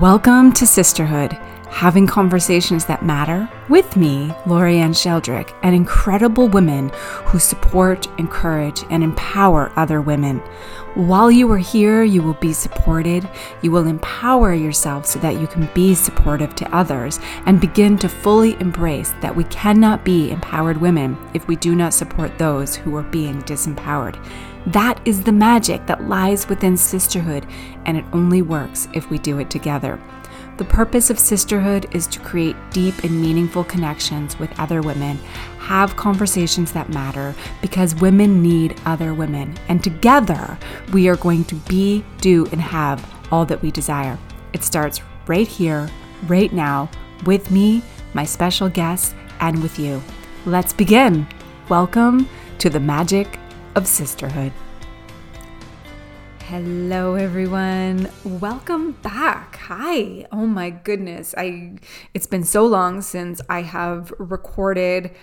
Welcome to Sisterhood, having conversations that matter with me, Lorianne Sheldrick, and incredible women who support, encourage, and empower other women. While you are here, you will be supported. You will empower yourself so that you can be supportive to others and begin to fully embrace that we cannot be empowered women if we do not support those who are being disempowered. That is the magic that lies within sisterhood, and it only works if we do it together. The purpose of sisterhood is to create deep and meaningful connections with other women, have conversations that matter because women need other women, and together we are going to be, do, and have all that we desire. It starts right here, right now, with me, my special guests, and with you. Let's begin. Welcome to the magic of sisterhood. Hello everyone. Welcome back. Hi. Oh my goodness. I it's been so long since I have recorded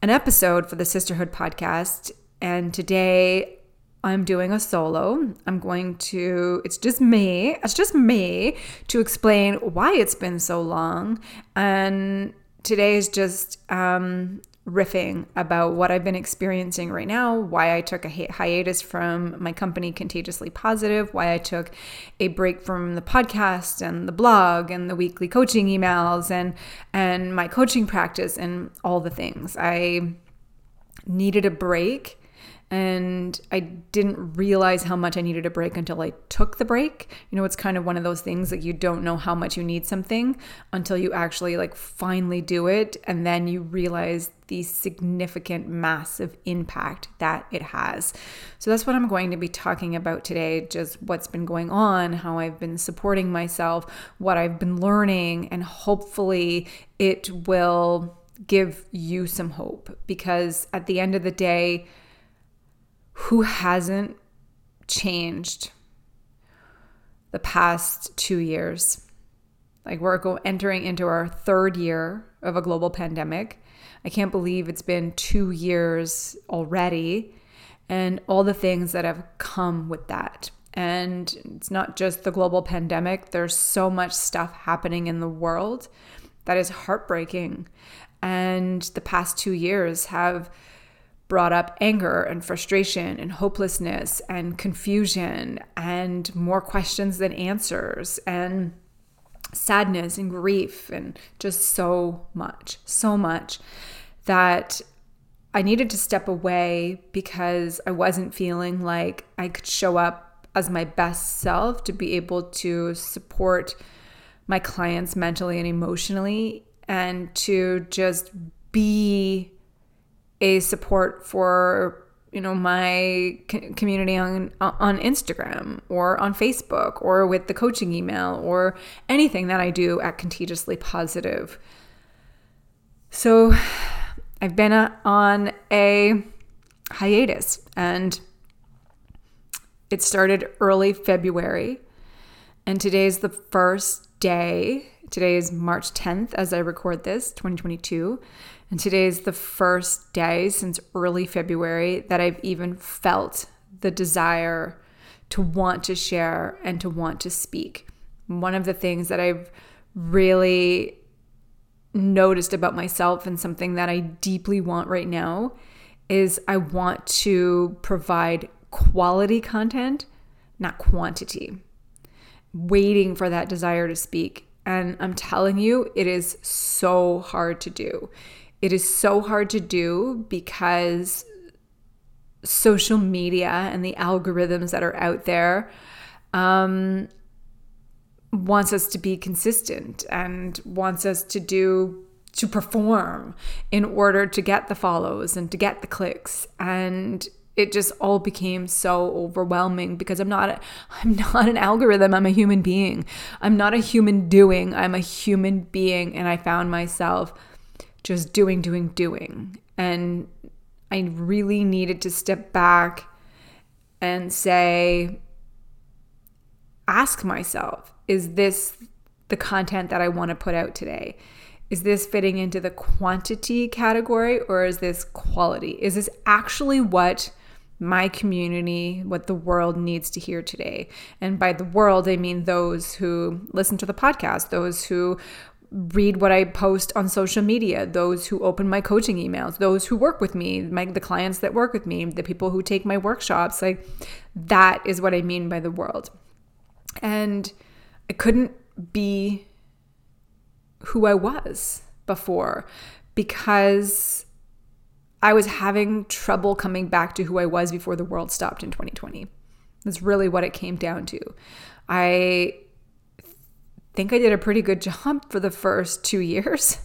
an episode for the Sisterhood podcast and today I'm doing a solo. I'm going to it's just me. It's just me to explain why it's been so long and today is just um riffing about what I've been experiencing right now, why I took a hi- hiatus from my company Contagiously Positive, why I took a break from the podcast and the blog and the weekly coaching emails and and my coaching practice and all the things. I needed a break and I didn't realize how much I needed a break until I took the break. You know, it's kind of one of those things that you don't know how much you need something until you actually like finally do it and then you realize the significant massive impact that it has. So that's what I'm going to be talking about today, just what's been going on, how I've been supporting myself, what I've been learning and hopefully it will give you some hope because at the end of the day, who hasn't changed the past two years? Like we're go- entering into our third year of a global pandemic. I can't believe it's been two years already, and all the things that have come with that. And it's not just the global pandemic, there's so much stuff happening in the world that is heartbreaking. And the past two years have brought up anger and frustration and hopelessness and confusion and more questions than answers and sadness and grief and just so much, so much that I needed to step away because I wasn't feeling like I could show up as my best self to be able to support my clients mentally and emotionally and to just be a support for you know my community on on Instagram or on Facebook or with the coaching email or anything that I do at contagiously positive. So I've been uh, on a hiatus and it started early February and today's the first day. Today is March 10th as I record this, 2022. And today is the first day since early February that I've even felt the desire to want to share and to want to speak. One of the things that I've really noticed about myself and something that I deeply want right now is I want to provide quality content, not quantity. Waiting for that desire to speak. And I'm telling you, it is so hard to do. It is so hard to do because social media and the algorithms that are out there um, wants us to be consistent and wants us to do to perform in order to get the follows and to get the clicks and it just all became so overwhelming because I'm not I'm not an algorithm I'm a human being I'm not a human doing I'm a human being and I found myself just doing, doing, doing. And I really needed to step back and say, ask myself, is this the content that I want to put out today? Is this fitting into the quantity category or is this quality? Is this actually what my community, what the world needs to hear today. And by the world, I mean those who listen to the podcast, those who read what I post on social media, those who open my coaching emails, those who work with me, my, the clients that work with me, the people who take my workshops. Like that is what I mean by the world. And I couldn't be who I was before because I was having trouble coming back to who I was before the world stopped in 2020. That's really what it came down to. I think I did a pretty good job for the first two years.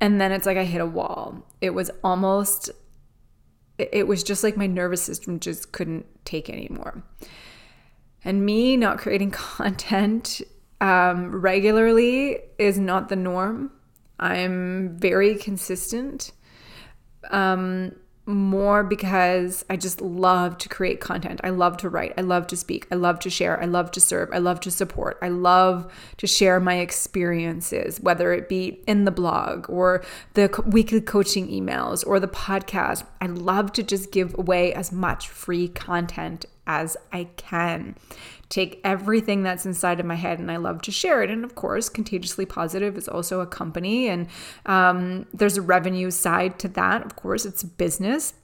And then it's like I hit a wall. It was almost, it was just like my nervous system just couldn't take anymore. And me not creating content um, regularly is not the norm. I'm very consistent. Um, more because I just love to create content. I love to write. I love to speak. I love to share. I love to serve. I love to support. I love to share my experiences, whether it be in the blog or the weekly coaching emails or the podcast. I love to just give away as much free content as I can take everything that's inside of my head and I love to share it. And of course, Contagiously Positive is also a company, and um, there's a revenue side to that. Of course, it's business.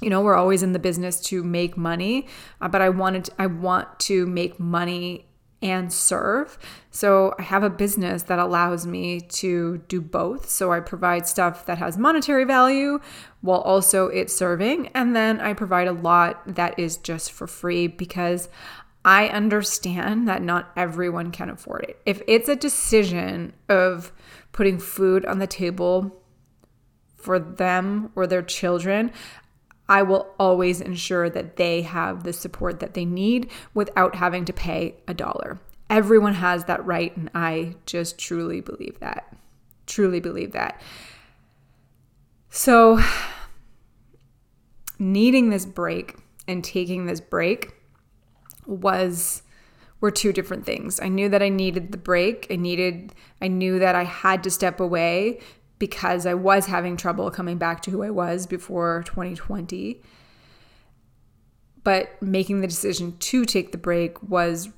You know, we're always in the business to make money, uh, but I wanted I want to make money and serve. So I have a business that allows me to do both. So I provide stuff that has monetary value while also it's serving. And then I provide a lot that is just for free because I understand that not everyone can afford it. If it's a decision of putting food on the table for them or their children, I will always ensure that they have the support that they need without having to pay a dollar. Everyone has that right, and I just truly believe that. Truly believe that. So, needing this break and taking this break was were two different things. I knew that I needed the break. I needed I knew that I had to step away because I was having trouble coming back to who I was before 2020. But making the decision to take the break was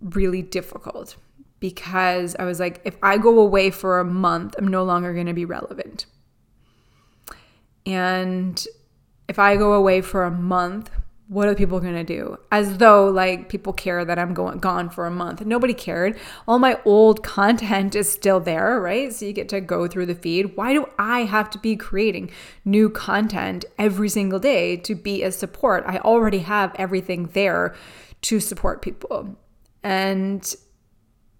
really difficult because I was like if I go away for a month, I'm no longer going to be relevant. And if I go away for a month, what are people going to do? As though like people care that I'm going gone for a month. Nobody cared. All my old content is still there, right? So you get to go through the feed. Why do I have to be creating new content every single day to be a support? I already have everything there to support people. And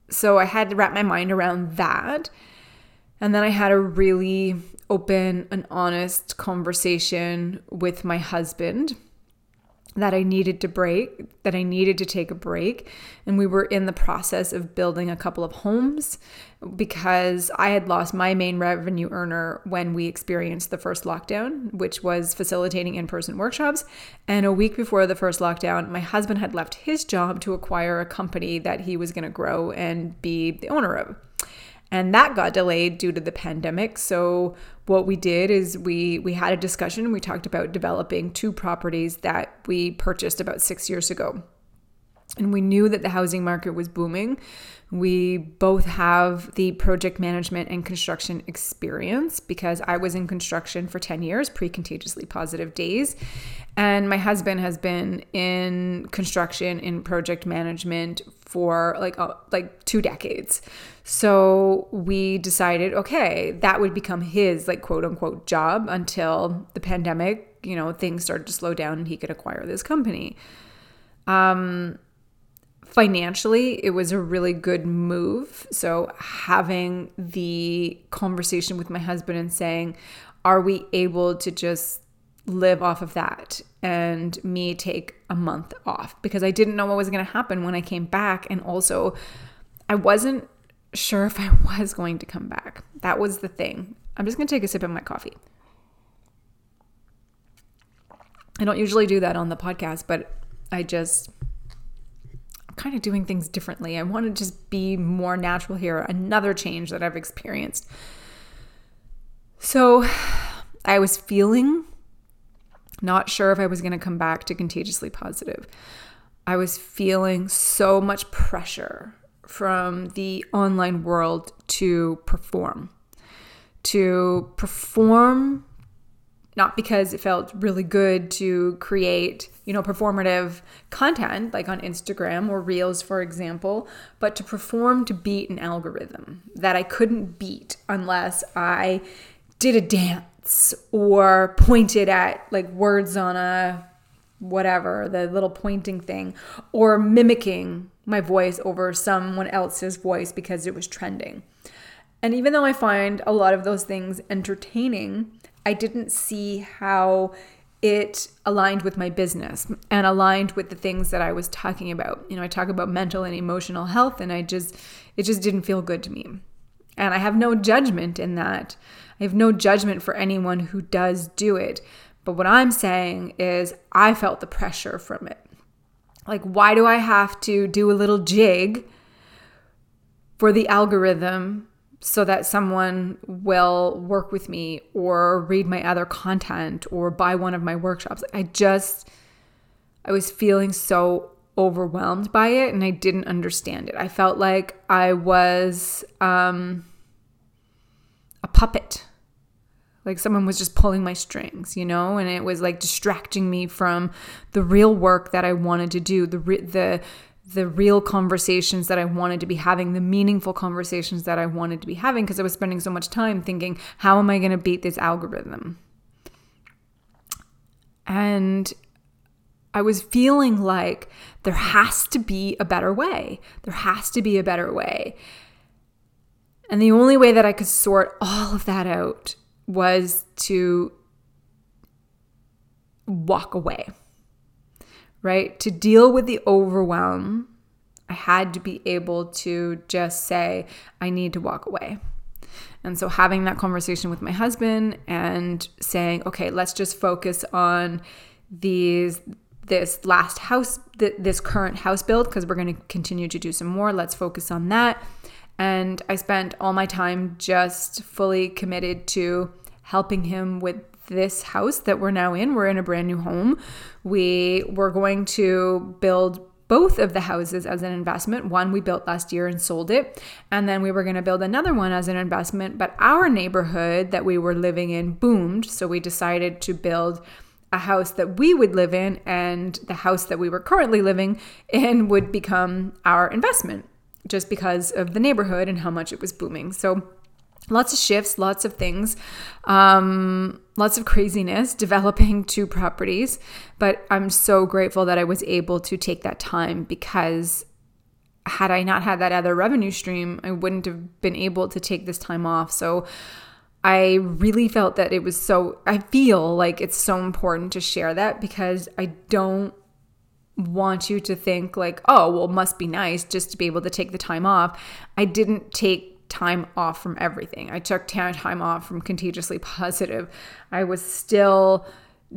so I had to wrap my mind around that. And then I had a really open and honest conversation with my husband that I needed to break, that I needed to take a break. And we were in the process of building a couple of homes because I had lost my main revenue earner when we experienced the first lockdown, which was facilitating in person workshops. And a week before the first lockdown, my husband had left his job to acquire a company that he was going to grow and be the owner of and that got delayed due to the pandemic so what we did is we we had a discussion we talked about developing two properties that we purchased about 6 years ago. And we knew that the housing market was booming we both have the project management and construction experience because I was in construction for 10 years, pre contagiously positive days. And my husband has been in construction in project management for like uh, like two decades. So we decided, okay, that would become his like quote unquote job until the pandemic, you know, things started to slow down and he could acquire this company. Um financially, it was a really good move. So, having the conversation with my husband and saying, Are we able to just live off of that and me take a month off? Because I didn't know what was going to happen when I came back. And also, I wasn't sure if I was going to come back. That was the thing. I'm just going to take a sip of my coffee. I don't usually do that on the podcast, but I just kind of doing things differently. I want to just be more natural here, another change that I've experienced. So I was feeling not sure if I was going to come back to contagiously positive. I was feeling so much pressure from the online world to perform. To perform, not because it felt really good to create, you know, performative content like on Instagram or Reels, for example, but to perform to beat an algorithm that I couldn't beat unless I did a dance or pointed at like words on a whatever, the little pointing thing, or mimicking my voice over someone else's voice because it was trending. And even though I find a lot of those things entertaining, I didn't see how it aligned with my business and aligned with the things that I was talking about. You know, I talk about mental and emotional health and I just it just didn't feel good to me. And I have no judgment in that. I have no judgment for anyone who does do it. But what I'm saying is, I felt the pressure from it. Like, why do I have to do a little jig for the algorithm so that someone will work with me or read my other content or buy one of my workshops? I just, I was feeling so overwhelmed by it and I didn't understand it. I felt like I was um, a puppet like someone was just pulling my strings, you know, and it was like distracting me from the real work that I wanted to do, the the the real conversations that I wanted to be having, the meaningful conversations that I wanted to be having because I was spending so much time thinking, how am I going to beat this algorithm? And I was feeling like there has to be a better way. There has to be a better way. And the only way that I could sort all of that out was to walk away, right? To deal with the overwhelm, I had to be able to just say, I need to walk away. And so having that conversation with my husband and saying, okay, let's just focus on these this last house this current house build because we're going to continue to do some more. Let's focus on that. And I spent all my time just fully committed to helping him with this house that we're now in. We're in a brand new home. We were going to build both of the houses as an investment. One we built last year and sold it. And then we were going to build another one as an investment. But our neighborhood that we were living in boomed. So we decided to build a house that we would live in, and the house that we were currently living in would become our investment just because of the neighborhood and how much it was booming. So lots of shifts, lots of things, um, lots of craziness developing two properties. But I'm so grateful that I was able to take that time because had I not had that other revenue stream, I wouldn't have been able to take this time off. So I really felt that it was so, I feel like it's so important to share that because I don't want you to think like, oh, well, must be nice just to be able to take the time off. I didn't take time off from everything. I took time off from contagiously positive. I was still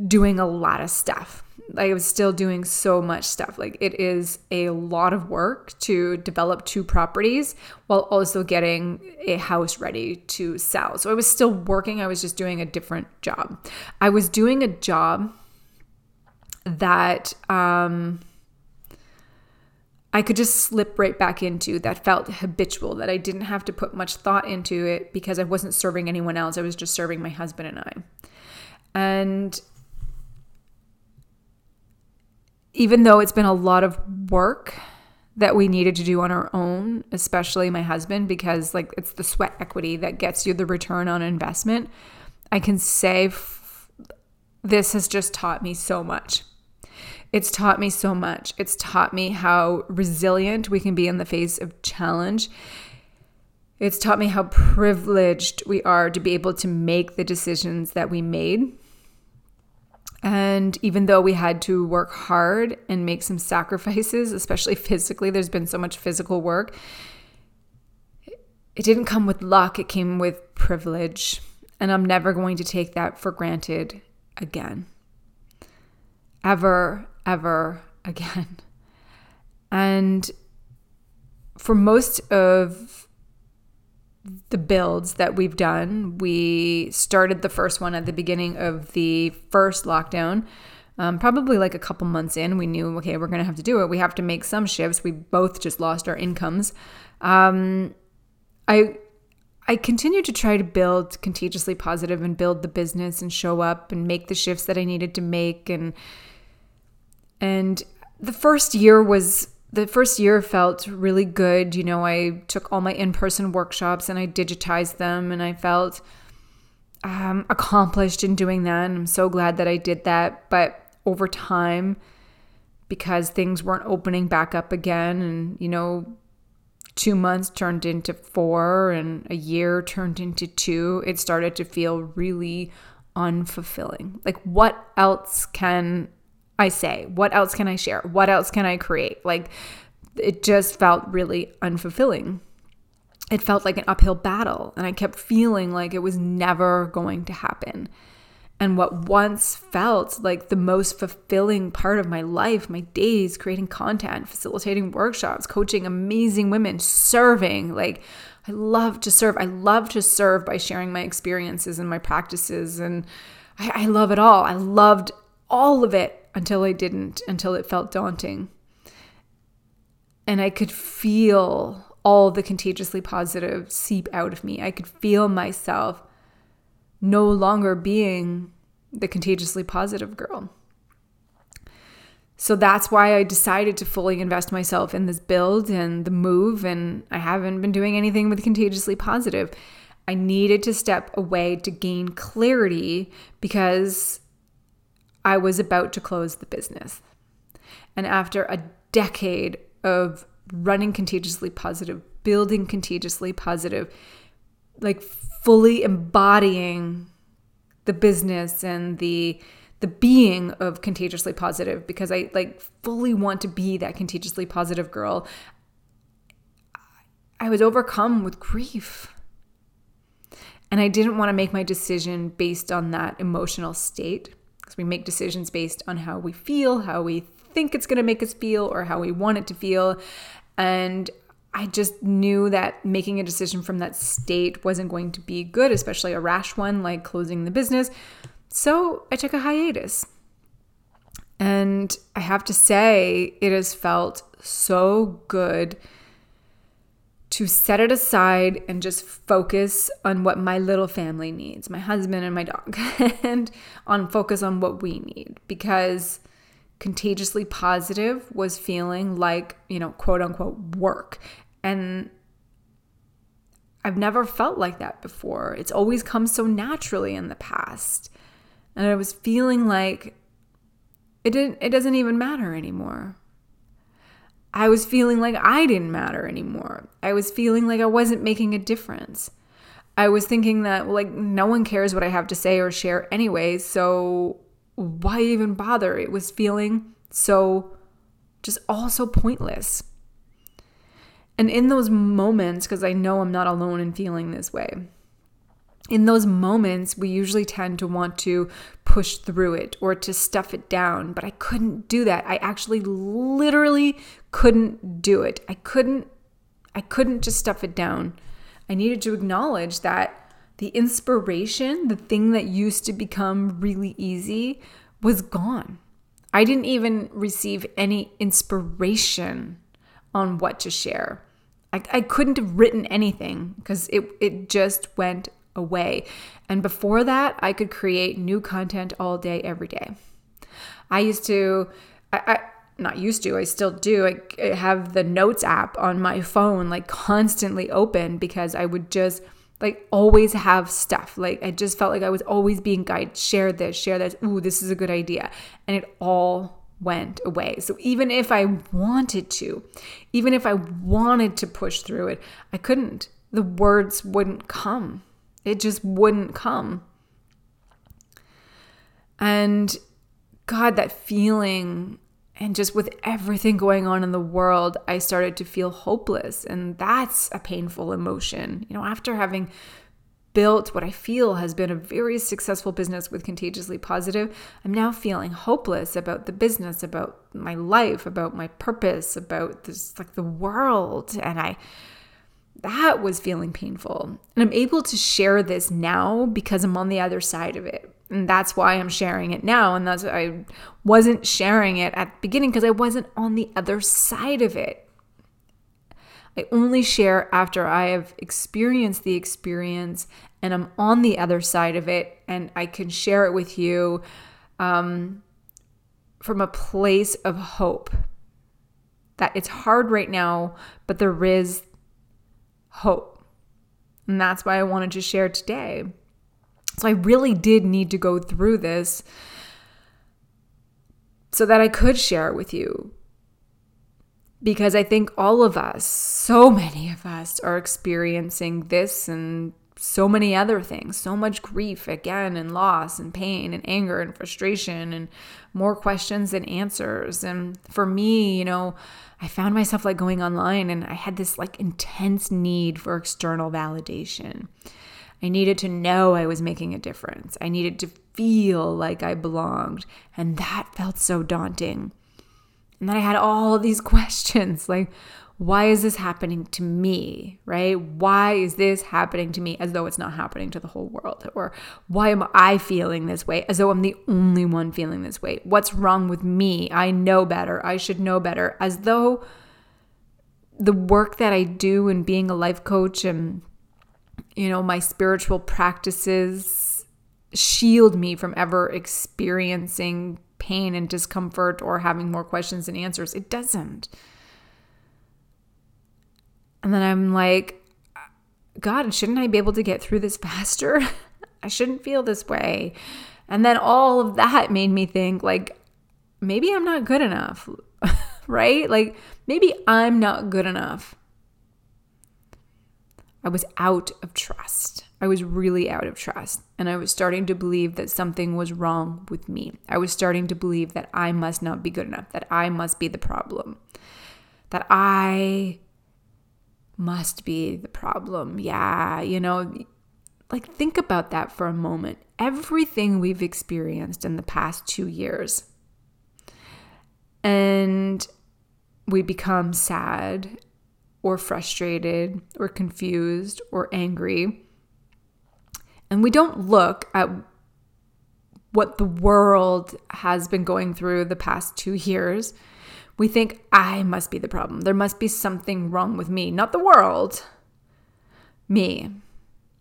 doing a lot of stuff. I was still doing so much stuff. Like it is a lot of work to develop two properties while also getting a house ready to sell. So I was still working, I was just doing a different job. I was doing a job that um I could just slip right back into that felt habitual, that I didn't have to put much thought into it because I wasn't serving anyone else. I was just serving my husband and I. And even though it's been a lot of work that we needed to do on our own, especially my husband, because like it's the sweat equity that gets you the return on investment, I can say f- this has just taught me so much. It's taught me so much. It's taught me how resilient we can be in the face of challenge. It's taught me how privileged we are to be able to make the decisions that we made. And even though we had to work hard and make some sacrifices, especially physically, there's been so much physical work. It didn't come with luck, it came with privilege. And I'm never going to take that for granted again. Ever, ever again. And for most of the builds that we've done. We started the first one at the beginning of the first lockdown. Um, probably like a couple months in, we knew, okay, we're going to have to do it. We have to make some shifts. We both just lost our incomes. Um, I I continue to try to build contagiously positive and build the business and show up and make the shifts that I needed to make and and the first year was the first year felt really good. You know, I took all my in-person workshops and I digitized them and I felt um, accomplished in doing that. And I'm so glad that I did that. But over time, because things weren't opening back up again and, you know, two months turned into four and a year turned into two, it started to feel really unfulfilling. Like, what else can I say? What else can I share? What else can I create? Like, it just felt really unfulfilling. It felt like an uphill battle, and I kept feeling like it was never going to happen and what once felt like the most fulfilling part of my life, my days creating content, facilitating workshops, coaching amazing women, serving. Like, I love to serve. I love to serve by sharing my experiences and my practices. And I, I love it all. I loved all of it until I didn't, until it felt daunting. And I could feel all the contagiously positive seep out of me. I could feel myself no longer being the contagiously positive girl. So that's why I decided to fully invest myself in this build and the move, and I haven't been doing anything with contagiously positive. I needed to step away to gain clarity because I was about to close the business. And after a decade of running contagiously positive, building contagiously positive, like fully embodying the business and the the being of contagiously positive because I like fully want to be that contagiously positive girl. I was overcome with grief. And I didn't want to make my decision based on that emotional state because we make decisions based on how we feel, how we think it's going to make us feel, or how we want it to feel. And I just knew that making a decision from that state wasn't going to be good, especially a rash one like closing the business. So I took a hiatus. And I have to say, it has felt so good to set it aside and just focus on what my little family needs, my husband and my dog, and on focus on what we need because contagiously positive was feeling like, you know, quote unquote work. And I've never felt like that before. It's always come so naturally in the past. And I was feeling like it didn't it doesn't even matter anymore. I was feeling like I didn't matter anymore. I was feeling like I wasn't making a difference. I was thinking that like no one cares what I have to say or share anyway, so why even bother? It was feeling so just all so pointless. And in those moments, because I know I'm not alone in feeling this way, in those moments, we usually tend to want to push through it or to stuff it down, but I couldn't do that. I actually literally couldn't do it. I couldn't I couldn't just stuff it down. I needed to acknowledge that the inspiration, the thing that used to become really easy, was gone. I didn't even receive any inspiration on what to share. I, I couldn't have written anything because it, it just went away. And before that, I could create new content all day, every day. I used to, I, I not used to, I still do. I have the notes app on my phone like constantly open because I would just like always have stuff. Like I just felt like I was always being guided, share this, share this. Ooh, this is a good idea. And it all went away. So even if I wanted to, even if I wanted to push through it, I couldn't. The words wouldn't come. It just wouldn't come. And God, that feeling, and just with everything going on in the world, I started to feel hopeless. And that's a painful emotion. You know, after having built what I feel has been a very successful business with Contagiously Positive, I'm now feeling hopeless about the business, about my life, about my purpose, about this like the world. And I That was feeling painful. And I'm able to share this now because I'm on the other side of it. And that's why I'm sharing it now. And that's why I wasn't sharing it at the beginning because I wasn't on the other side of it. I only share after I have experienced the experience and I'm on the other side of it and I can share it with you um, from a place of hope that it's hard right now, but there is hope. And that's why I wanted to share today. So I really did need to go through this so that I could share it with you. Because I think all of us, so many of us, are experiencing this and so many other things, so much grief again, and loss, and pain, and anger, and frustration, and more questions than answers. And for me, you know, I found myself like going online and I had this like intense need for external validation. I needed to know I was making a difference. I needed to feel like I belonged. And that felt so daunting. And then I had all these questions like, why is this happening to me? Right? Why is this happening to me as though it's not happening to the whole world? Or why am I feeling this way as though I'm the only one feeling this way? What's wrong with me? I know better. I should know better. As though the work that I do and being a life coach and you know, my spiritual practices shield me from ever experiencing pain and discomfort or having more questions and answers. It doesn't. And then I'm like, God, shouldn't I be able to get through this faster? I shouldn't feel this way. And then all of that made me think, like, maybe I'm not good enough, right? Like, maybe I'm not good enough. I was out of trust. I was really out of trust. And I was starting to believe that something was wrong with me. I was starting to believe that I must not be good enough, that I must be the problem, that I must be the problem. Yeah, you know, like think about that for a moment. Everything we've experienced in the past two years, and we become sad or frustrated or confused or angry. And we don't look at what the world has been going through the past two years. We think, I must be the problem. There must be something wrong with me, not the world. Me.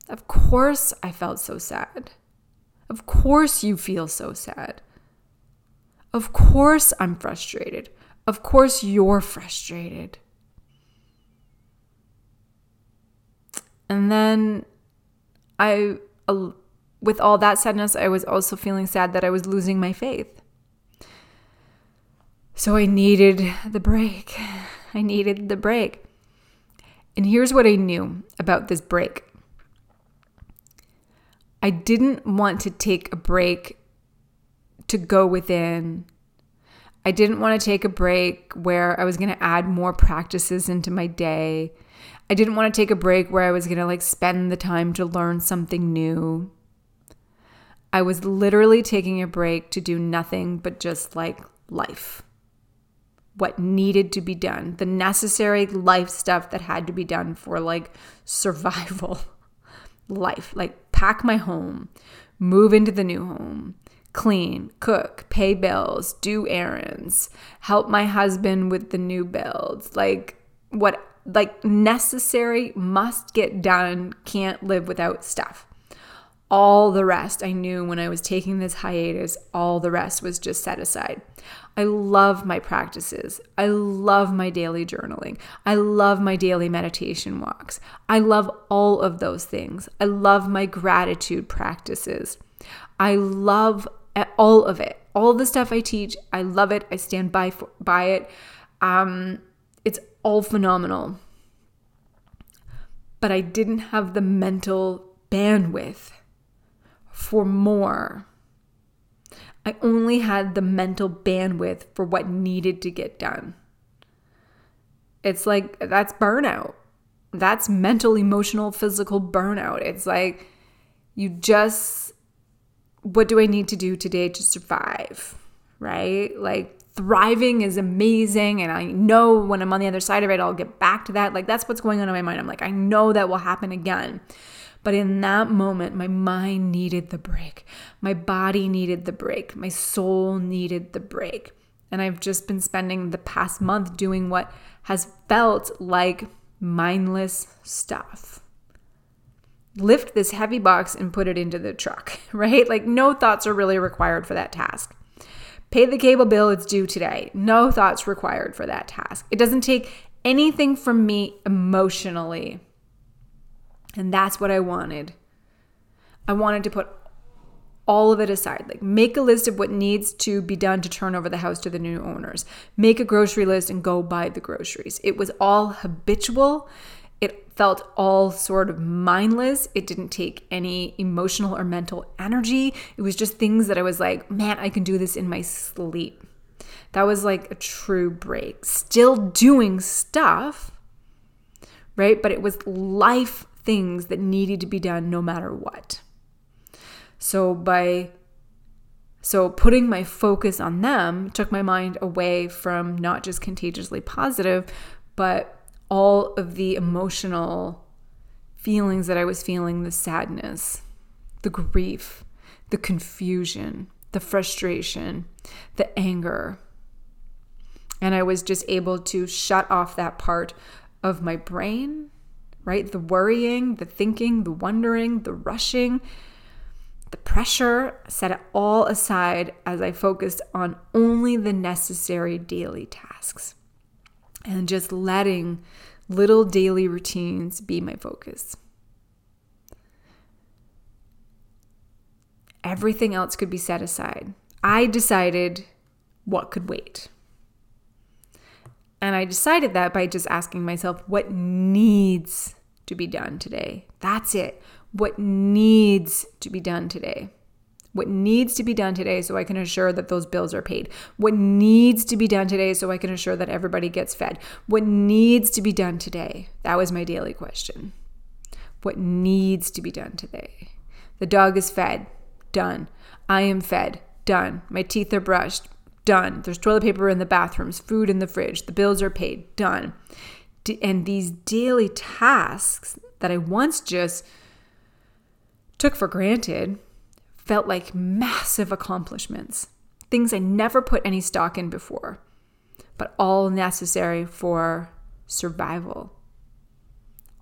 Of course, I felt so sad. Of course, you feel so sad. Of course, I'm frustrated. Of course, you're frustrated. And then I, with all that sadness, I was also feeling sad that I was losing my faith. So I needed the break. I needed the break. And here's what I knew about this break I didn't want to take a break to go within. I didn't want to take a break where I was going to add more practices into my day. I didn't want to take a break where I was going to like spend the time to learn something new. I was literally taking a break to do nothing but just like life. What needed to be done, the necessary life stuff that had to be done for like survival life, like pack my home, move into the new home, clean, cook, pay bills, do errands, help my husband with the new builds, like what like necessary, must get done, can't live without stuff. All the rest I knew when I was taking this hiatus, all the rest was just set aside. I love my practices. I love my daily journaling. I love my daily meditation walks. I love all of those things. I love my gratitude practices. I love all of it. All the stuff I teach, I love it. I stand by for, by it. Um, it's all phenomenal. But I didn't have the mental bandwidth for more. I only had the mental bandwidth for what needed to get done. It's like that's burnout. That's mental, emotional, physical burnout. It's like you just, what do I need to do today to survive? Right? Like thriving is amazing and I know when I'm on the other side of it I'll get back to that. Like that's what's going on in my mind. I'm like I know that will happen again. But in that moment my mind needed the break. My body needed the break. My soul needed the break. And I've just been spending the past month doing what has felt like mindless stuff. Lift this heavy box and put it into the truck, right? Like no thoughts are really required for that task. Pay the cable bill, it's due today. No thoughts required for that task. It doesn't take anything from me emotionally. And that's what I wanted. I wanted to put all of it aside. Like, make a list of what needs to be done to turn over the house to the new owners. Make a grocery list and go buy the groceries. It was all habitual it felt all sort of mindless. It didn't take any emotional or mental energy. It was just things that I was like, man, I can do this in my sleep. That was like a true break. Still doing stuff, right? But it was life things that needed to be done no matter what. So by so putting my focus on them took my mind away from not just contagiously positive, but all of the emotional feelings that I was feeling the sadness, the grief, the confusion, the frustration, the anger. And I was just able to shut off that part of my brain, right? The worrying, the thinking, the wondering, the rushing, the pressure, set it all aside as I focused on only the necessary daily tasks and just letting little daily routines be my focus. Everything else could be set aside. I decided what could wait. And I decided that by just asking myself, what needs to be done today? That's it. What needs to be done today? what needs to be done today so I can assure that those bills are paid, what needs to be done today so I can assure that everybody gets fed, what needs to be done today. That was my daily question. What needs to be done today? The dog is fed, done. I am fed, done. My teeth are brushed, done. There's toilet paper in the bathrooms, food in the fridge, the bills are paid, done. And these daily tasks that I once just took for granted felt like massive accomplishments, things I never put any stock in before, but all necessary for survival.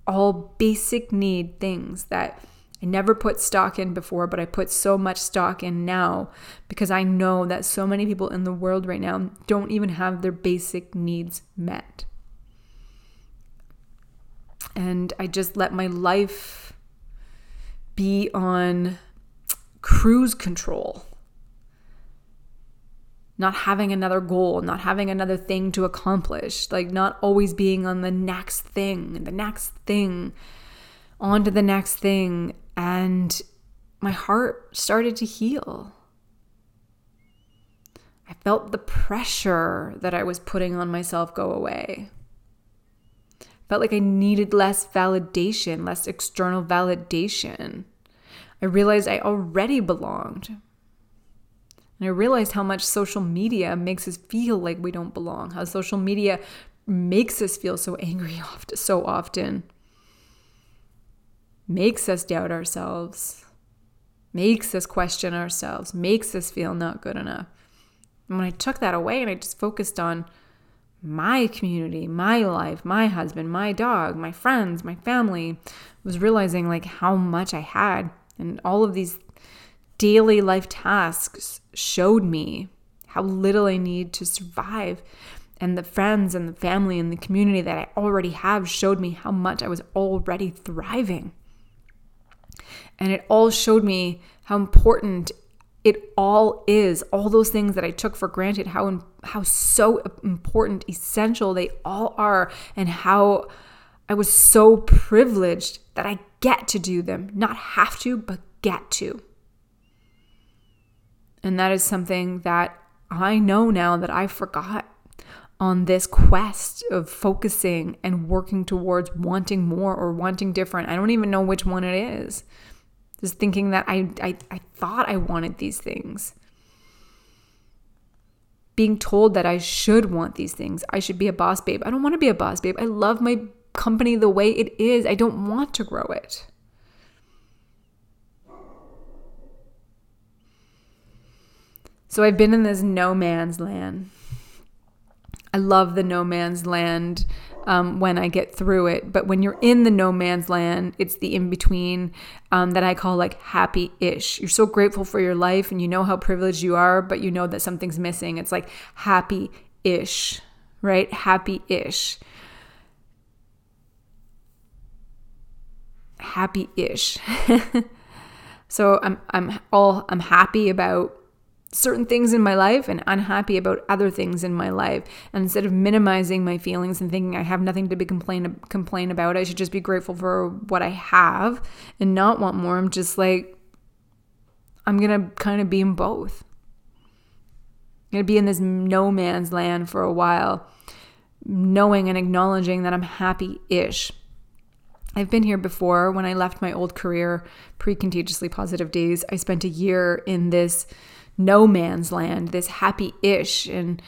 All basic need things that I never put stock in before, but I put so much stock in now because I know that so many people in the world right now don't even have their basic needs met. And I just let my life be on cruise control. Not having another goal, not having another thing to accomplish, like not always being on the next thing, the next thing, on to the next thing. And my heart started to heal. I felt the pressure that I was putting on myself go away. Felt like I needed less validation, less external validation. I realized I already belonged. And I realized how much social media makes us feel like we don't belong, how social media makes us feel so angry so often, makes us doubt ourselves, makes us question ourselves, makes us feel not good enough. And when I took that away and I just focused on my community, my life, my husband, my dog, my friends, my family, was realizing like how much I had and all of these daily life tasks showed me how little I need to survive. And the friends and the family and the community that I already have showed me how much I was already thriving. And it all showed me how important it all is. All those things that I took for granted, how how so important, essential they all are, and how I was so privileged that I get to do them, not have to, but get to. And that is something that I know now that I forgot on this quest of focusing and working towards wanting more or wanting different. I don't even know which one it is. Just thinking that I, I, I thought I wanted these things. being told that I should want these things. I should be a boss babe. I don't want to be a boss babe. I love my company the way it is. I don't want to grow it. So I've been in this no man's land. I love the no man's land um, when I get through it. But when you're in the no man's land, it's the in between um, that I call like happy ish. You're so grateful for your life and you know how privileged you are, but you know that something's missing. It's like happy ish, right? Happy ish. Happy ish. so I'm, I'm all, I'm happy about certain things in my life and unhappy about other things in my life. And instead of minimizing my feelings and thinking I have nothing to be complain complain about, I should just be grateful for what I have and not want more. I'm just like I'm going to kind of be in both. I'm going to be in this no man's land for a while, knowing and acknowledging that I'm happy-ish. I've been here before when I left my old career, pre contagiously positive days. I spent a year in this no man's land, this happy ish, and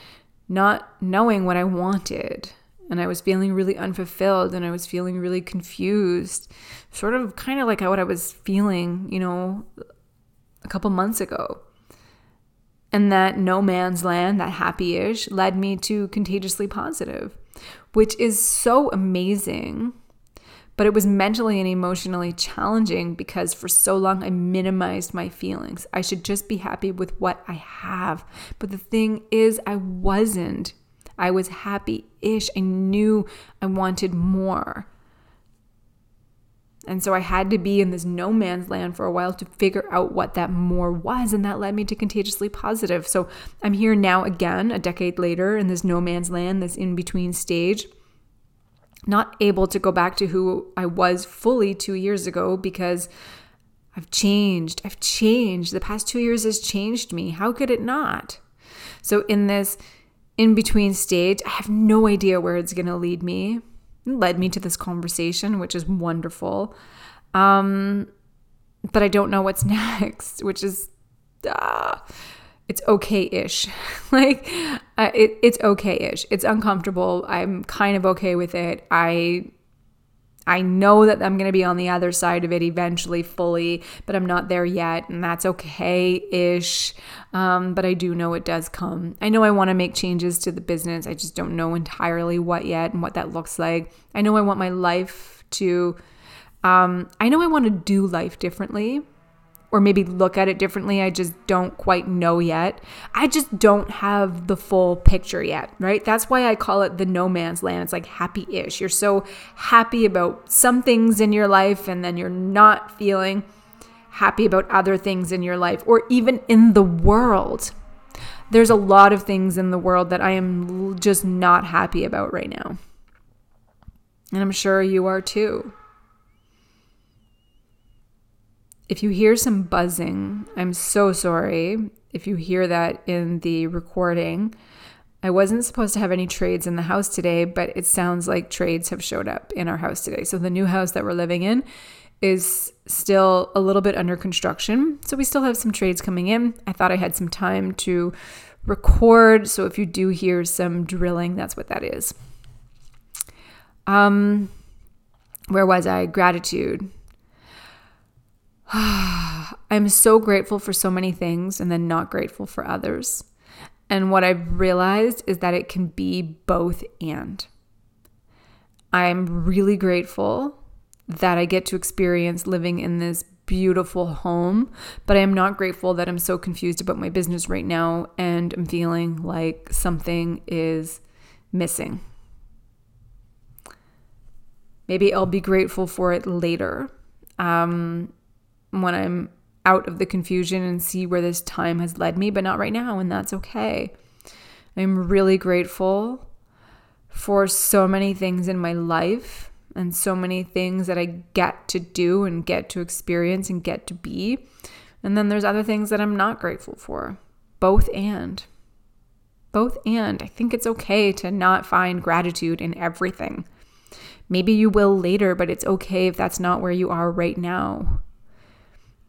not knowing what I wanted. And I was feeling really unfulfilled and I was feeling really confused, sort of kind of like what I was feeling, you know, a couple months ago. And that no man's land, that happy ish, led me to contagiously positive, which is so amazing but it was mentally and emotionally challenging because for so long I minimized my feelings. I should just be happy with what I have. But the thing is, I wasn't. I was happy ish. I knew I wanted more. And so I had to be in this no man's land for a while to figure out what that more was. And that led me to contagiously positive. So I'm here now again, a decade later, in this no man's land, this in between stage not able to go back to who I was fully two years ago because I've changed. I've changed. The past two years has changed me. How could it not? So, in this in between stage, I have no idea where it's going to lead me. It led me to this conversation, which is wonderful. Um, but I don't know what's next, which is. Uh, it's okay-ish. Like uh, it, it's okay-ish. It's uncomfortable. I'm kind of okay with it. I i know that i'm going to be on the other side of it eventually fully but i'm not there yet and that's okay-ish. Um, but i do know it does come. I know i want to make changes to the business. I just don't know entirely what yet and what that looks like. I know i want my life to um, i know i want to do life differently or maybe look at it differently. I just don't quite know yet. I just don't have the full picture yet, right? That's why I call it the no man's land. It's like happy ish. You're so happy about some things in your life, and then you're not feeling happy about other things in your life or even in the world. There's a lot of things in the world that I am just not happy about right now. And I'm sure you are too. If you hear some buzzing, I'm so sorry. If you hear that in the recording, I wasn't supposed to have any trades in the house today, but it sounds like trades have showed up in our house today. So the new house that we're living in is still a little bit under construction. So we still have some trades coming in. I thought I had some time to record. So if you do hear some drilling, that's what that is. Um, where was I? Gratitude. I'm so grateful for so many things and then not grateful for others. And what I've realized is that it can be both and. I'm really grateful that I get to experience living in this beautiful home, but I am not grateful that I'm so confused about my business right now and I'm feeling like something is missing. Maybe I'll be grateful for it later. Um, when I'm out of the confusion and see where this time has led me, but not right now, and that's okay. I'm really grateful for so many things in my life and so many things that I get to do and get to experience and get to be. And then there's other things that I'm not grateful for. Both and. Both and. I think it's okay to not find gratitude in everything. Maybe you will later, but it's okay if that's not where you are right now.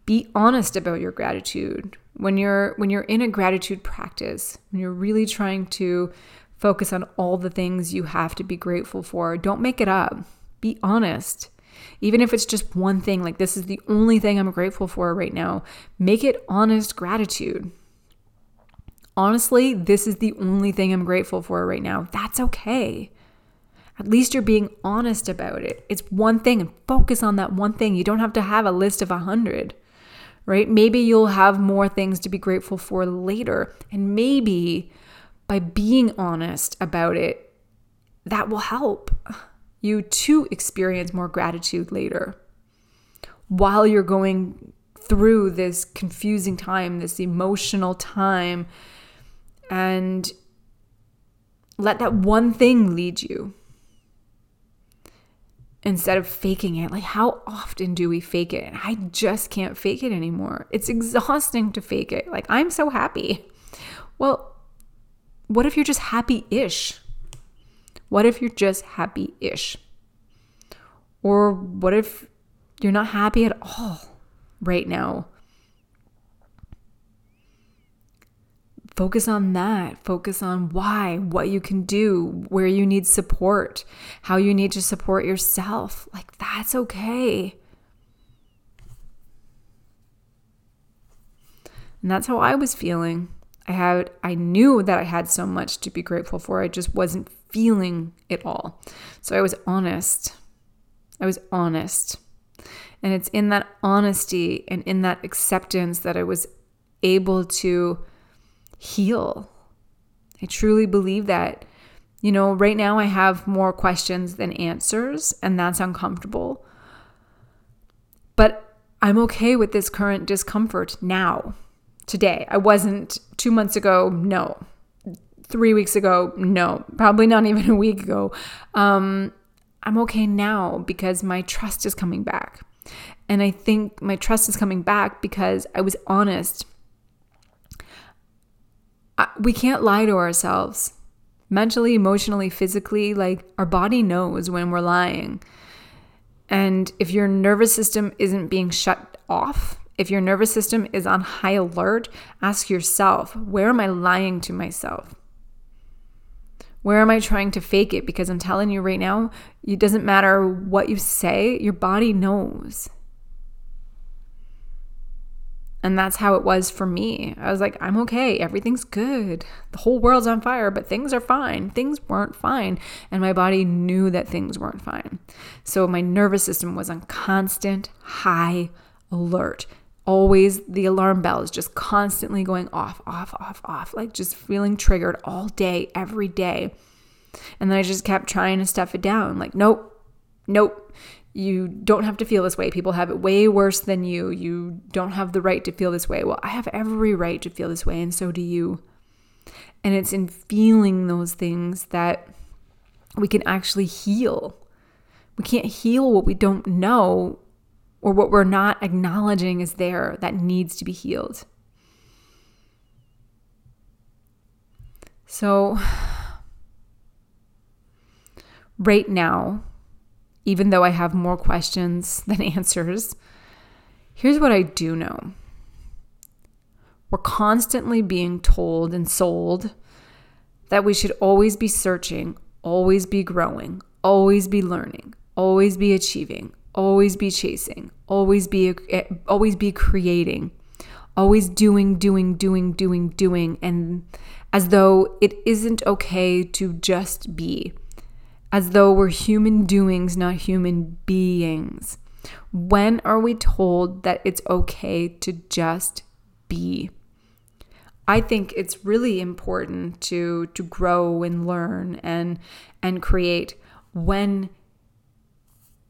Be honest about your gratitude. When you're when you're in a gratitude practice, when you're really trying to focus on all the things you have to be grateful for, don't make it up. Be honest. Even if it's just one thing, like this is the only thing I'm grateful for right now, make it honest gratitude. Honestly, this is the only thing I'm grateful for right now. That's okay. At least you're being honest about it. It's one thing and focus on that one thing. You don't have to have a list of a hundred, right? Maybe you'll have more things to be grateful for later. And maybe by being honest about it, that will help you to experience more gratitude later while you're going through this confusing time, this emotional time, and let that one thing lead you instead of faking it. Like, how often do we fake it? I just can't fake it anymore. It's exhausting to fake it. Like, I'm so happy. Well, what if you're just happy ish? What if you're just happy ish? Or what if you're not happy at all right now? Focus on that. Focus on why, what you can do, where you need support, how you need to support yourself. Like, that's okay. And that's how I was feeling. I had I knew that I had so much to be grateful for. I just wasn't feeling it all. So I was honest. I was honest. And it's in that honesty and in that acceptance that I was able to heal. I truly believe that. You know, right now I have more questions than answers, and that's uncomfortable. But I'm okay with this current discomfort now, today. I wasn't two months ago, no. Three weeks ago, no. Probably not even a week ago. Um, I'm okay now because my trust is coming back. And I think my trust is coming back because I was honest we can't lie to ourselves mentally, emotionally, physically. Like our body knows when we're lying. And if your nervous system isn't being shut off, if your nervous system is on high alert, ask yourself, where am I lying to myself? Where am I trying to fake it? Because I'm telling you right now, it doesn't matter what you say, your body knows. And that's how it was for me. I was like, I'm okay. Everything's good. The whole world's on fire, but things are fine. Things weren't fine. And my body knew that things weren't fine. So my nervous system was on constant high alert. Always the alarm bell is just constantly going off, off, off, off, like just feeling triggered all day, every day. And then I just kept trying to stuff it down. Like, nope, nope. You don't have to feel this way. People have it way worse than you. You don't have the right to feel this way. Well, I have every right to feel this way, and so do you. And it's in feeling those things that we can actually heal. We can't heal what we don't know or what we're not acknowledging is there that needs to be healed. So, right now, even though I have more questions than answers, here's what I do know. We're constantly being told and sold that we should always be searching, always be growing, always be learning, always be achieving, always be chasing, always be eh, always be creating, always doing, doing, doing, doing, doing and as though it isn't okay to just be as though we're human doings, not human beings. When are we told that it's okay to just be? I think it's really important to to grow and learn and and create when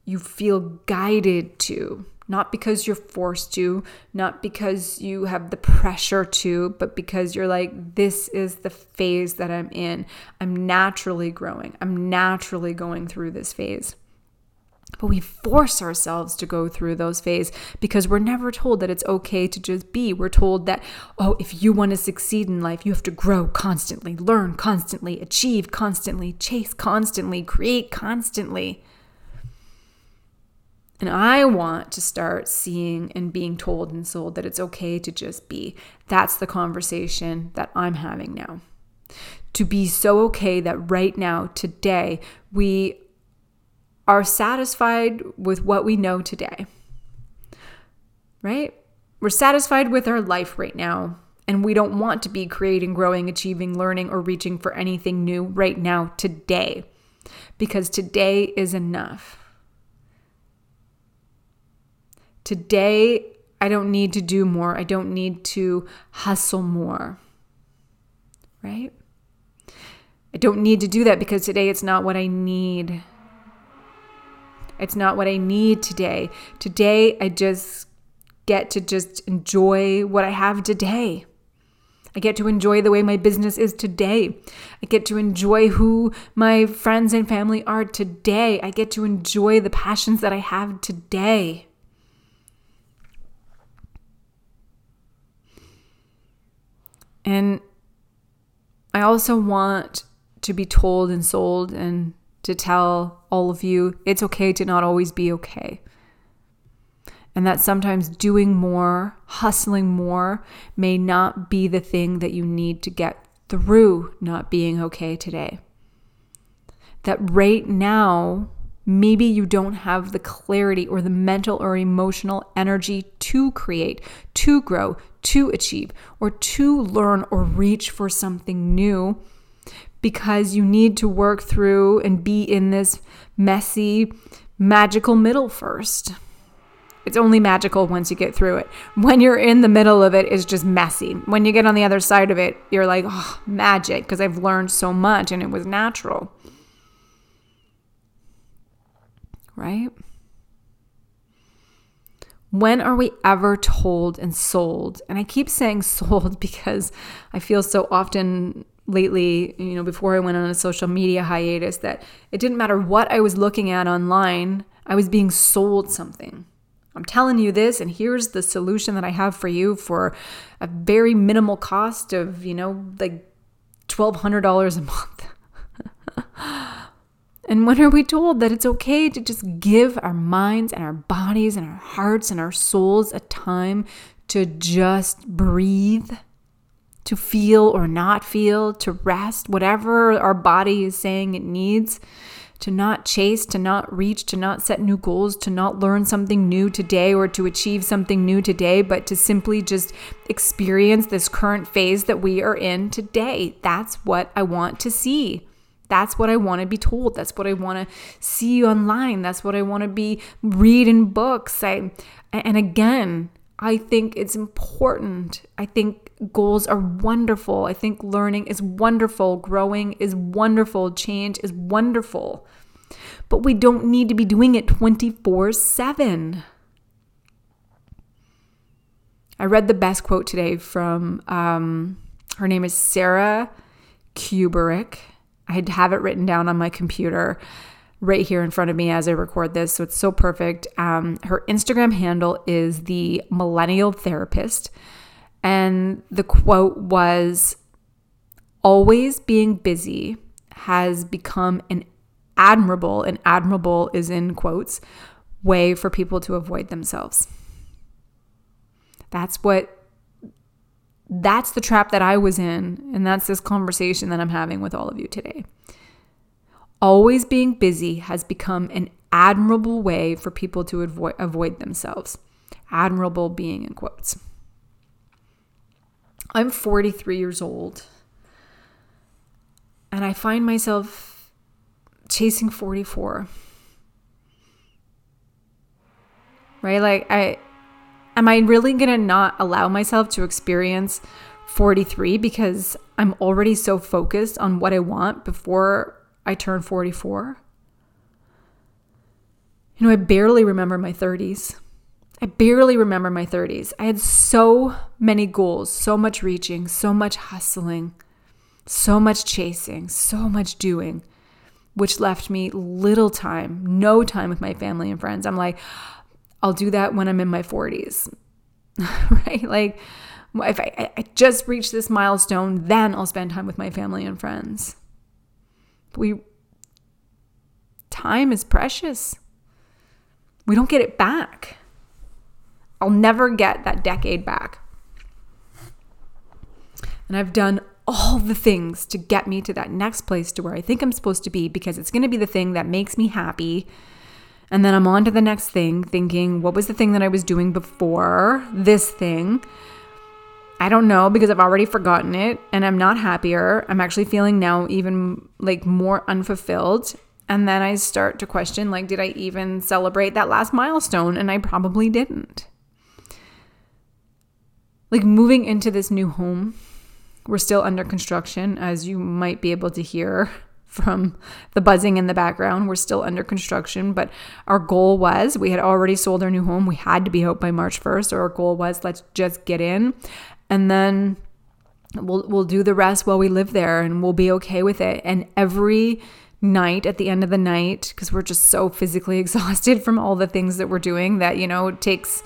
you feel guided to not because you're forced to, not because you have the pressure to, but because you're like, this is the phase that I'm in. I'm naturally growing, I'm naturally going through this phase. But we force ourselves to go through those phases because we're never told that it's okay to just be. We're told that, oh, if you want to succeed in life, you have to grow constantly, learn constantly, achieve constantly, chase constantly, create constantly. And I want to start seeing and being told and sold that it's okay to just be. That's the conversation that I'm having now. To be so okay that right now, today, we are satisfied with what we know today. Right? We're satisfied with our life right now. And we don't want to be creating, growing, achieving, learning, or reaching for anything new right now, today. Because today is enough. Today, I don't need to do more. I don't need to hustle more. Right? I don't need to do that because today it's not what I need. It's not what I need today. Today, I just get to just enjoy what I have today. I get to enjoy the way my business is today. I get to enjoy who my friends and family are today. I get to enjoy the passions that I have today. And I also want to be told and sold and to tell all of you it's okay to not always be okay. And that sometimes doing more, hustling more, may not be the thing that you need to get through not being okay today. That right now, maybe you don't have the clarity or the mental or emotional energy to create, to grow, to achieve, or to learn or reach for something new because you need to work through and be in this messy, magical middle first. It's only magical once you get through it. When you're in the middle of it, it's just messy. When you get on the other side of it, you're like, oh, magic, because I've learned so much and it was natural. Right? When are we ever told and sold? And I keep saying sold because I feel so often lately, you know, before I went on a social media hiatus, that it didn't matter what I was looking at online, I was being sold something. I'm telling you this, and here's the solution that I have for you for a very minimal cost of, you know, like $1,200 a month. And when are we told that it's okay to just give our minds and our bodies and our hearts and our souls a time to just breathe, to feel or not feel, to rest, whatever our body is saying it needs, to not chase, to not reach, to not set new goals, to not learn something new today or to achieve something new today, but to simply just experience this current phase that we are in today? That's what I want to see. That's what I want to be told. That's what I want to see online. That's what I want to be read in books. I, and again, I think it's important. I think goals are wonderful. I think learning is wonderful. Growing is wonderful. Change is wonderful. But we don't need to be doing it 24 7. I read the best quote today from, um, her name is Sara Kuburic I have it written down on my computer right here in front of me as I record this. So it's so perfect. Um, her Instagram handle is the Millennial Therapist. And the quote was Always being busy has become an admirable, and admirable is in quotes, way for people to avoid themselves. That's what that's the trap that I was in. And that's this conversation that I'm having with all of you today. Always being busy has become an admirable way for people to avoid, avoid themselves. Admirable being in quotes. I'm 43 years old. And I find myself chasing 44. Right? Like, I am I really going to not allow myself to experience 43 because I'm already so focused on what I want before I turn 44? You know, I barely remember my 30s. I barely remember my 30s. I had so many goals, so much reaching, so much hustling, so much chasing, so much doing, which left me little time, no time with my family and friends. I'm like, I'll do that when I'm in my 40s, right? Like, if I, I just reach this milestone, then I'll spend time with my family and friends. We, time is precious. We don't get it back. I'll never get that decade back. And I've done all the things to get me to that next place to where I think I'm supposed to be because it's going to be the thing that makes me happy. And then I'm on to the next thing, thinking, what was the thing that I was doing before this thing? I don't know because I've already forgotten it and I'm not happier. I'm actually feeling now even like more unfulfilled. And then I start to question like, did I even celebrate that last milestone? And I probably didn't. Like moving into this new home, we're still under construction, as you might be able to hear from the buzzing in the background. We're still under construction, but our goal was we had already sold our new home. We had to be out by March 1st. So our goal was let's just get in and then we'll we'll do the rest while we live there and we'll be okay with it. And every night at the end of the night because we're just so physically exhausted from all the things that we're doing that you know it takes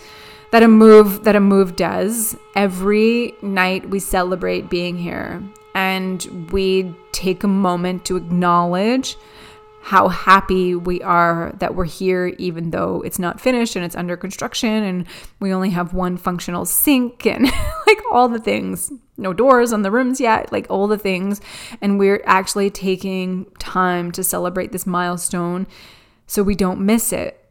that a move that a move does every night we celebrate being here and we take a moment to acknowledge how happy we are that we're here, even though it's not finished and it's under construction and we only have one functional sink and like all the things. No doors on the rooms yet, like all the things. And we're actually taking time to celebrate this milestone so we don't miss it.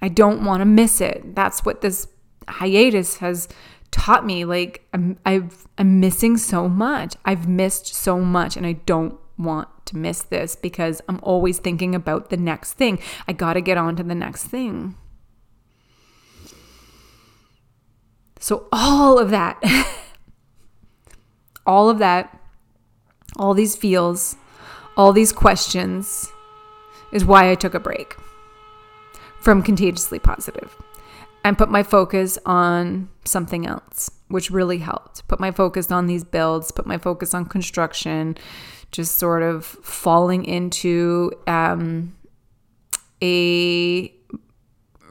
I don't want to miss it. That's what this hiatus has taught me. Like, I'm, I've, I'm missing so much. I've missed so much, and I don't want to miss this because I'm always thinking about the next thing. I got to get on to the next thing. So, all of that, all of that, all these feels, all these questions is why I took a break from contagiously positive and put my focus on something else, which really helped. Put my focus on these builds, put my focus on construction, just sort of falling into um, a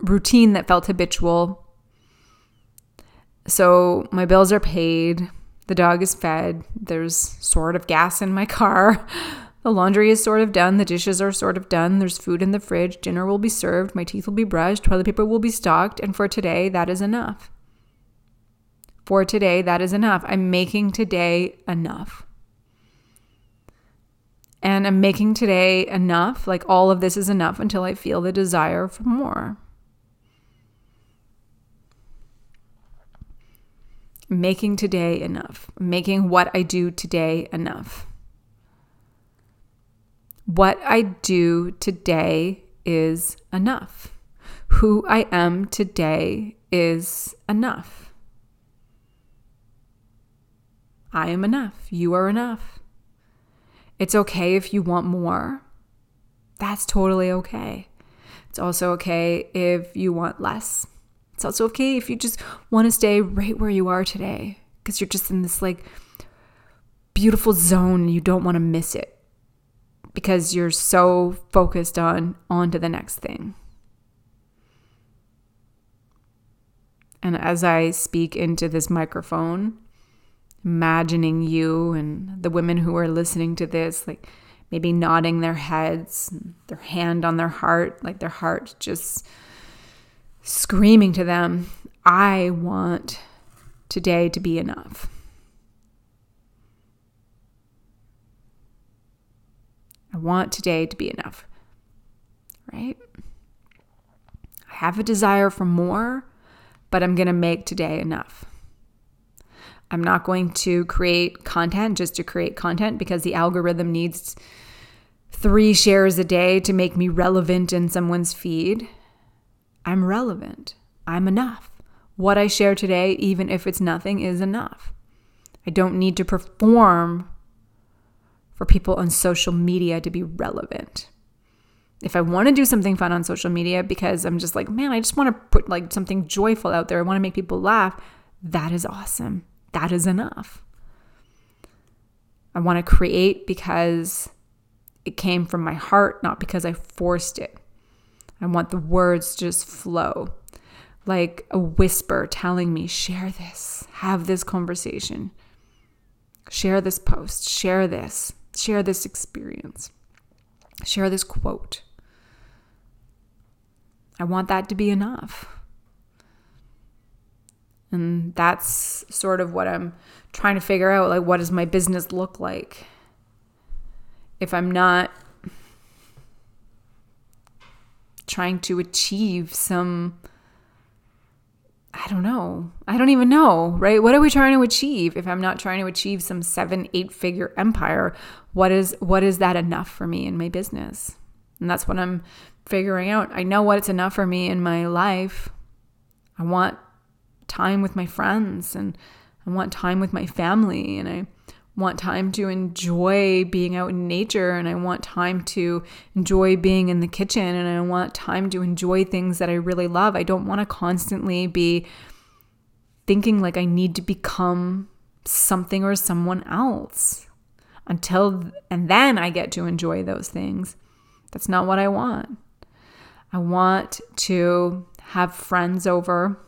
routine that felt habitual. So my bills are paid, the dog is fed, there's sort of gas in my car. The laundry is sort of done, the dishes are sort of done, there's food in the fridge, dinner will be served, my teeth will be brushed, toilet paper will be stocked, and for today, that is enough. For today, that is enough. I'm making today enough and I'm making today enough. Like all of this is enough until I feel the desire for more. Making today enough. Making what I do today enough. What I do today is enough. Who I am today is enough. I am enough. You are enough. It's okay if you want more. That's totally okay. It's also okay if you want less. It's also okay if you just want to stay right where you are today because you're just in this like beautiful zone and you don't want to miss it because you're so focused on on to the next thing. And as I speak into this microphone, imagining you and the women who are listening to this, like maybe nodding their heads, their hand on their heart, like their heart just screaming to them, I want today to be enough. I want today to be enough, right? I have a desire for more, but I'm going to make today enough. I'm not going to create content just to create content because the algorithm needs three shares a day to make me relevant in someone's feed. I'm relevant. I'm enough. What I share today, even if it's nothing, is enough. I don't need to perform for people on social media to be relevant. If I want to do something fun on social media because I'm just like, man, I just want to put like something joyful out there, I want to make people laugh, that is awesome. That is enough. I want to create because it came from my heart, not because I forced it. I want the words to just flow. Like a whisper telling me, share this, have this conversation, share this post, share this, share this experience, share this quote. I want that to be enough. And that's sort of what I'm trying to figure out like what does my business look like? If I'm not trying to achieve some I don't know. I don't even know, right? What are we trying to achieve? If I'm not trying to achieve some 7 8 figure empire, what is what is that enough for me in my business? And that's what I'm figuring out. I know what it's enough for me in my life. I want time with my friends and I want time with my family and I want time to enjoy being out in nature and I want time to enjoy being in the kitchen and I want time to enjoy things that I really love. I don't want to constantly be thinking like I need to become something or someone else until and then I get to enjoy those things. That's not what I want. I want to have friends over,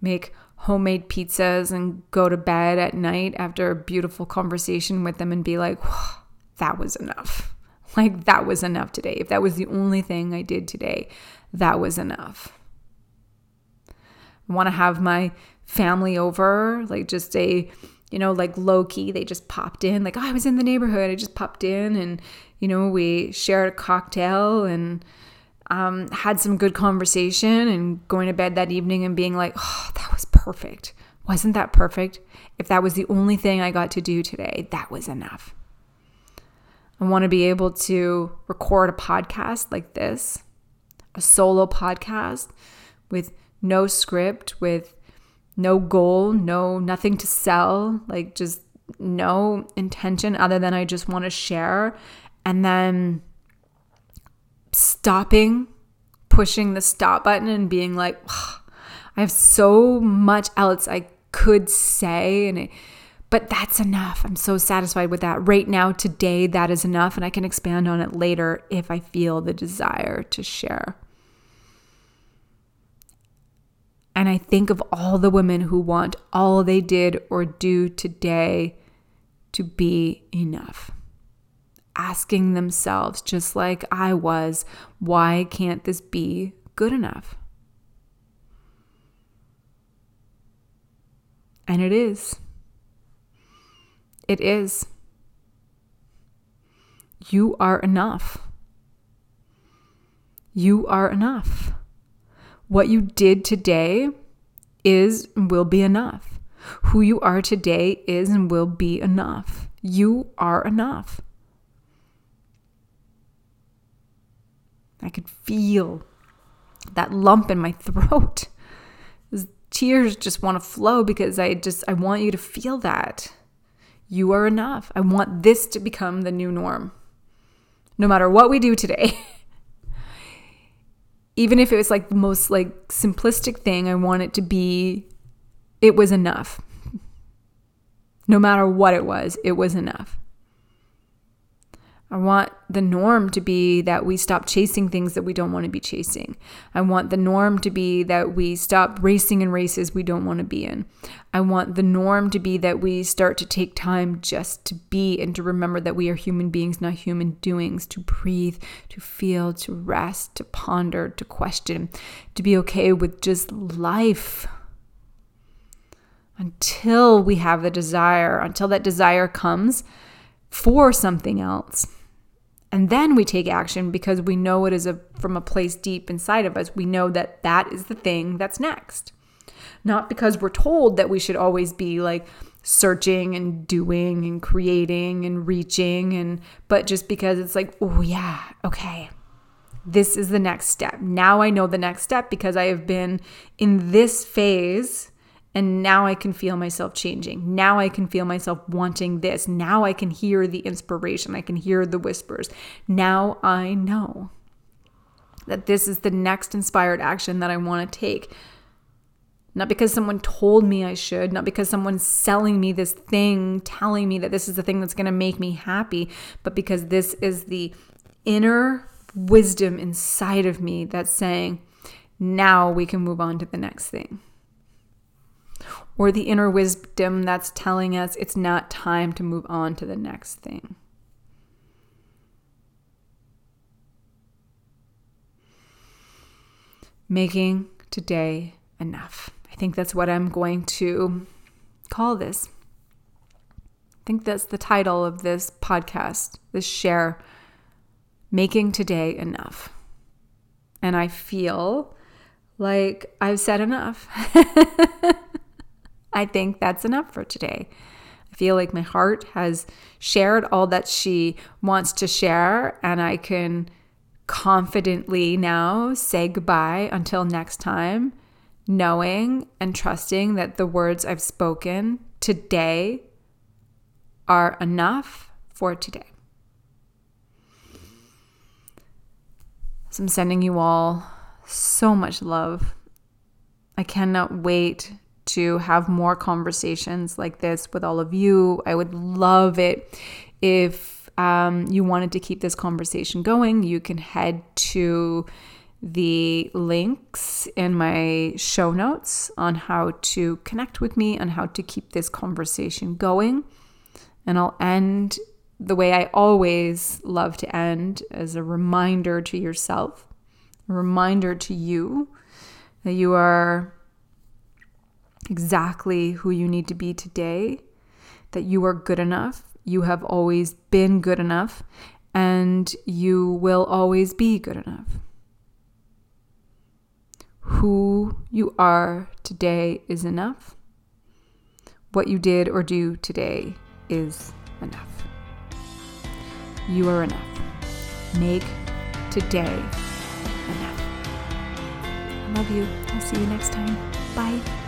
make homemade pizzas and go to bed at night after a beautiful conversation with them and be like, that was enough. Like, that was enough today. If that was the only thing I did today, that was enough. I want to have my family over, like just a, you know, like low key. They just popped in, like, oh, I was in the neighborhood. I just popped in and, you know, we shared a cocktail and, um, had some good conversation and going to bed that evening and being like, oh, that was. Wasn't that perfect? If that was the only thing I got to do today, that was enough. I want to be able to record a podcast like this, a solo podcast with no script, with no goal, no nothing to sell, like just no intention other than I just want to share and then stopping, pushing the stop button and being like, I have so much else I could say and it, but that's enough. I'm so satisfied with that. Right now, today, that is enough. And I can expand on it later if I feel the desire to share. And I think of all the women who want all they did or do today to be enough asking themselves, just like I was, why can't this be good enough? And it is. It is. You are enough. You are enough. What you did today is and will be enough. Who you are today is and will be enough. You are enough. I could feel that lump in my throat. Tears just want to flow because I just I want you to feel that. You are enough. I want this to become the new norm. No matter what we do today. Even if it was like the most like simplistic thing, I want it to be it was enough. No matter what it was, it was enough. I want the norm to be that we stop chasing things that we don't want to be chasing. I want the norm to be that we stop racing in races we don't want to be in. I want the norm to be that we start to take time just to be and to remember that we are human beings, not human doings, to breathe, to feel, to rest, to ponder, to question, to be okay with just life. Until we have the desire, until that desire comes for something else and then we take action because we know it is a, from a place deep inside of us. We know that that is the thing that's next. Not because we're told that we should always be like searching and doing and creating and reaching and but just because it's like, "Oh yeah, okay. This is the next step. Now I know the next step because I have been in this phase and now I can feel myself changing. Now I can feel myself wanting this. Now I can hear the inspiration. I can hear the whispers. Now I know that this is the next inspired action that I want to take. Not because someone told me I should, not because someone's selling me this thing, telling me that this is the thing that's going to make me happy, but because this is the inner wisdom inside of me that's saying, now we can move on to the next thing or the inner wisdom that's telling us it's not time to move on to the next thing. making today enough. I think that's what I'm going to call this. I think that's the title of this podcast, this share, Making Today Enough. And I feel like I've said enough. I think that's enough for today. I feel like my heart has shared all that she wants to share, and I can confidently now say goodbye until next time, knowing and trusting that the words I've spoken today are enough for today. So I'm sending you all so much love. I cannot wait to have more conversations like this with all of you. I would love it if um, you wanted to keep this conversation going. You can head to the links in my show notes on how to connect with me and how to keep this conversation going. And I'll end the way I always love to end as a reminder to yourself, a reminder to you that you are exactly who you need to be today, that you are good enough, you have always been good enough, and you will always be good enough. Who you are today is enough. What you did or do today is enough. You are enough. Make today enough. I love you. I'll see you next time. Bye.